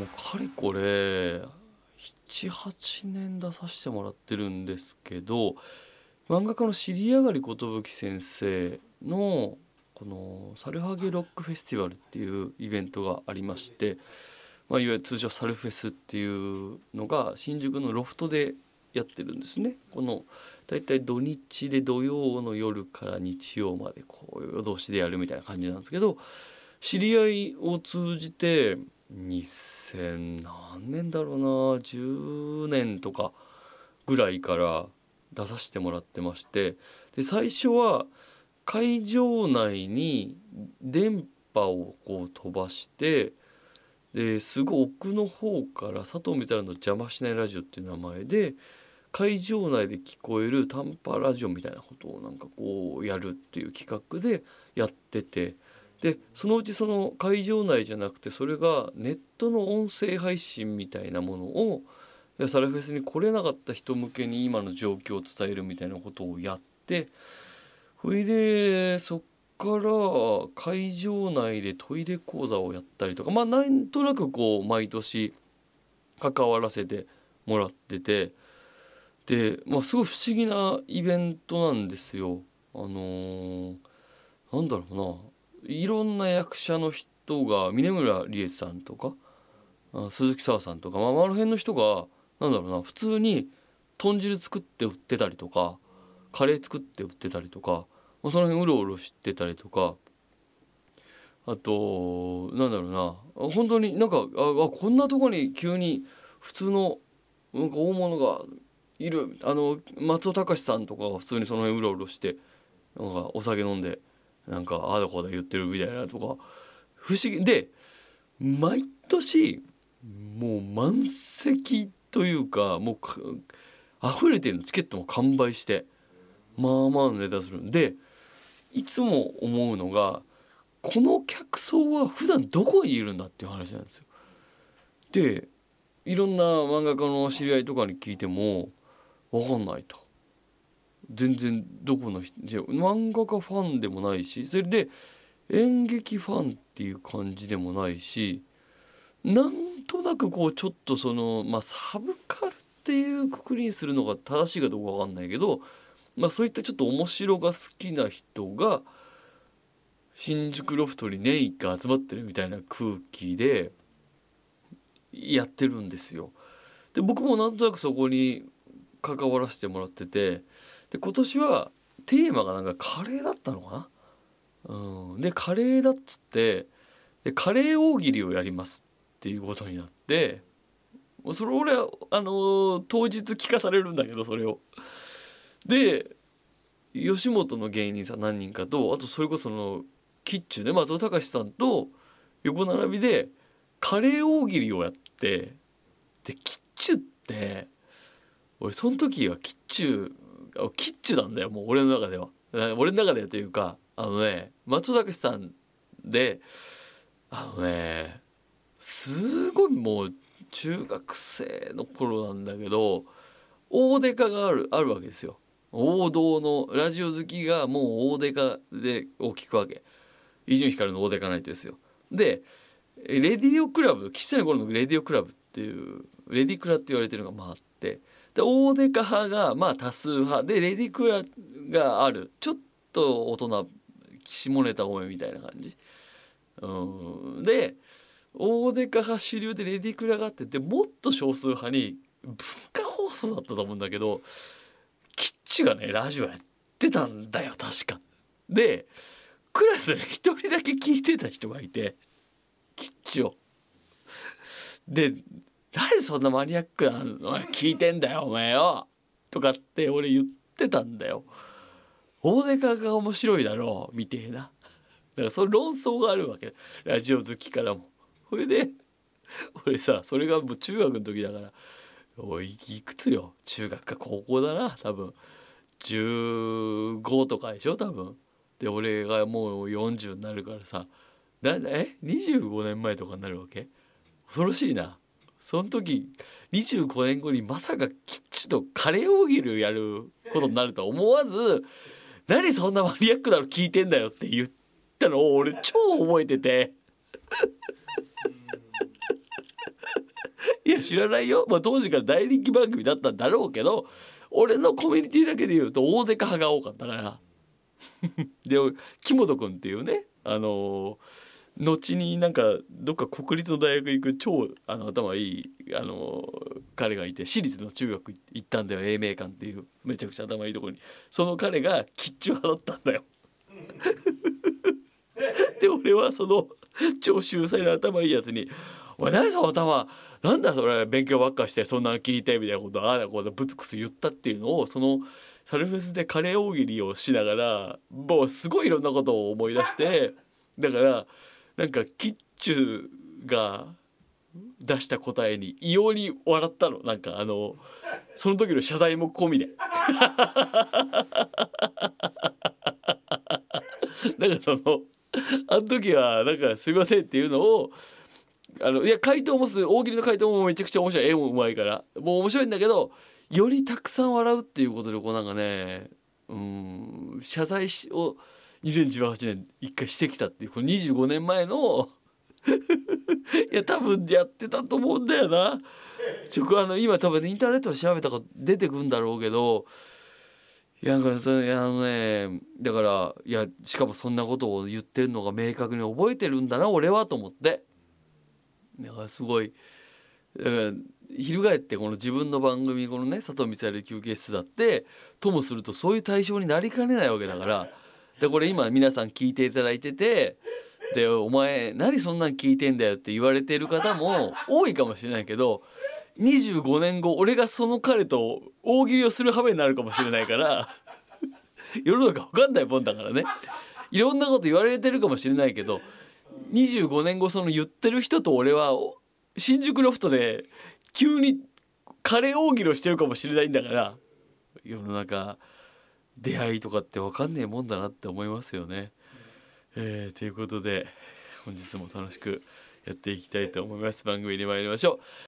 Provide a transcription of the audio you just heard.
もうかれこれ78年出させてもらってるんですけど漫画家の尻上がり寿先生のこのサルハゲロックフェスティバルっていうイベントがありまして、まあ、いわゆる通称サルフェスっていうのが新宿のロフトでやってるんですね。このだいたい土日で土曜の夜から日曜までこう夜通しでやるみたいな感じなんですけど知り合いを通じて2000何年だろうな。10年とかぐらいから出させてもらってまして。で最初は会場内に電波をこう飛ばしてですごい奥の方から佐藤光の邪魔しないラジオっていう名前で会場内で聞こえる短波ラジオみたいなことをなんかこうやるっていう企画でやってて。でそのうちその会場内じゃなくてそれがネットの音声配信みたいなものをサラフェスに来れなかった人向けに今の状況を伝えるみたいなことをやってそれでそっから会場内でトイレ講座をやったりとかまあなんとなくこう毎年関わらせてもらっててで、まあ、すごい不思議なイベントなんですよ。あのー、なんだろうないろんな役者の人が峯村理恵さんとか鈴木紗さんとか、まあ、あの辺の人がなんだろうな普通に豚汁作って売ってたりとかカレー作って売ってたりとか、まあ、その辺うろうろしてたりとかあとなんだろうな本当になんかあこんなとこに急に普通のなんか大物がいるあの松尾隆さんとかが普通にその辺うろうろしてなんかお酒飲んでなんかああだこうだ言ってるみたいなとか。不思議。で毎年もう満席というかもう溢れてるの。チケットも完売して。まあまあのネタする。んでいつも思うのがこの客層は普段どこにいるんだっていう話なんですよ。でいろんな漫画家の知り合いとかに聞いても分かんないと。全然どこの漫画家ファンでもないしそれで演劇ファンっていう感じでもないしなんとなくこうちょっとそのまあサブカルっていうくくりにするのが正しいかどうか分かんないけど、まあ、そういったちょっと面白が好きな人が新宿ロフトに年一回集まってるみたいな空気でやってるんですよ。で僕もなんとなくそこに関わらせてもらっててで今年はテーマがなんかカレーだったのかな、うん、でカレーだっつってでカレー大喜利をやりますっていうことになってそれ俺はあのー、当日聞かされるんだけどそれを。で吉本の芸人さん何人かとあとそれこそのキッチュね松尾隆さんと横並びでカレー大喜利をやってでキッチュって俺その時はキッチュキッチュなんだよもう俺の中では。俺の中でというかあのね松尾隆さんであのねすごいもう中学生の頃なんだけど大デカがあるあるわけですよ。王道のラジオ好きがもう大デカでを聞くわけ。伊集院光の大デカナイトですよ。でレディオクラブ岸谷頃のレディオクラブっていうレディクラって言われてるのがまああってで大デカ派がまあ多数派でレディクラがあるちょっと大人下ネタ多めみたいな感じ。うんで大デカ派主流でレディクラがあってでもっと少数派に文化放送だったと思うんだけどキッチがねラジオやってたんだよ確か。でクラスで一人だけ聞いてた人がいてキッチを。で何そんなマニアックなの？聞いてんだよお前よ」とかって俺言ってたんだよ。大デカが面白いだろうみてえな。だからその論争があるわけラジオ好きからも。それで俺さそれがもう中学の時だからおいいくつよ？中学か高校だな多分15とかでしょ多分。で俺がもう40になるからさなえ？25年前とかになるわけ？恐ろしいな。その時25年後にまさかキッチとカレー大喜利をやることになるとは思わず「何そんなマニアックなの聞いてんだよ」って言ったのを俺超覚えてて。や知らないよ、まあ、当時から大人気番組だったんだろうけど俺のコミュニティだけで言うと大デカ派が多かったから。で木本君っていうねあの後になんかどっか国立の大学行く超あの頭いいあの彼がいて私立の中学行ったんだよ英明館っていうめちゃくちゃ頭いいところにその彼がキッチュ派だったんだよ。で俺はその超秀才な頭いいやつに「お前何その頭なんだそれ勉強ばっかしてそんなの聞いて」みたいなことああだこうだブツクス言ったっていうのをそのサルフェスでカレー大喜利をしながらもうすごいいろんなことを思い出してだからなんかキッチュが出した答えに異様に笑ったのなんかあのその時の謝罪も込みで。なんかそのあの時はなんかすいませんっていうのをあのいや回答もす大喜利の回答もめちゃくちゃ面白い絵もうまいからもう面白いんだけどよりたくさん笑うっていうことでこうなんかねうん謝罪を2018年一回してきたっていうこの25年前の いや多分やってたと思うんだよな。ちょあの今多分インターネットで調べたか出てくんだろうけどいやかそれあのねだからいやしかもそんなことを言ってるのが明確に覚えてるんだな俺はと思ってだからすごいだから翻ってこの自分の番組このね佐藤光晴休憩室だってともするとそういう対象になりかねないわけだからでこれ今皆さん聞いていただいててで「お前何そんなん聞いてんだよ」って言われてる方も多いかもしれないけど25年後俺がその彼と大喜利をする羽目になるかもしれないから世の中分かんないもんだからね。いろんなこと言われてるかもしれないけど25年後その言ってる人と俺は新宿ロフトで急にカレー大喜利をしてるかもしれないんだから世の中出会いとかって分かんねえもんだなって思いますよね。えー、ということで本日も楽しくやっていきたいと思います番組に参りましょう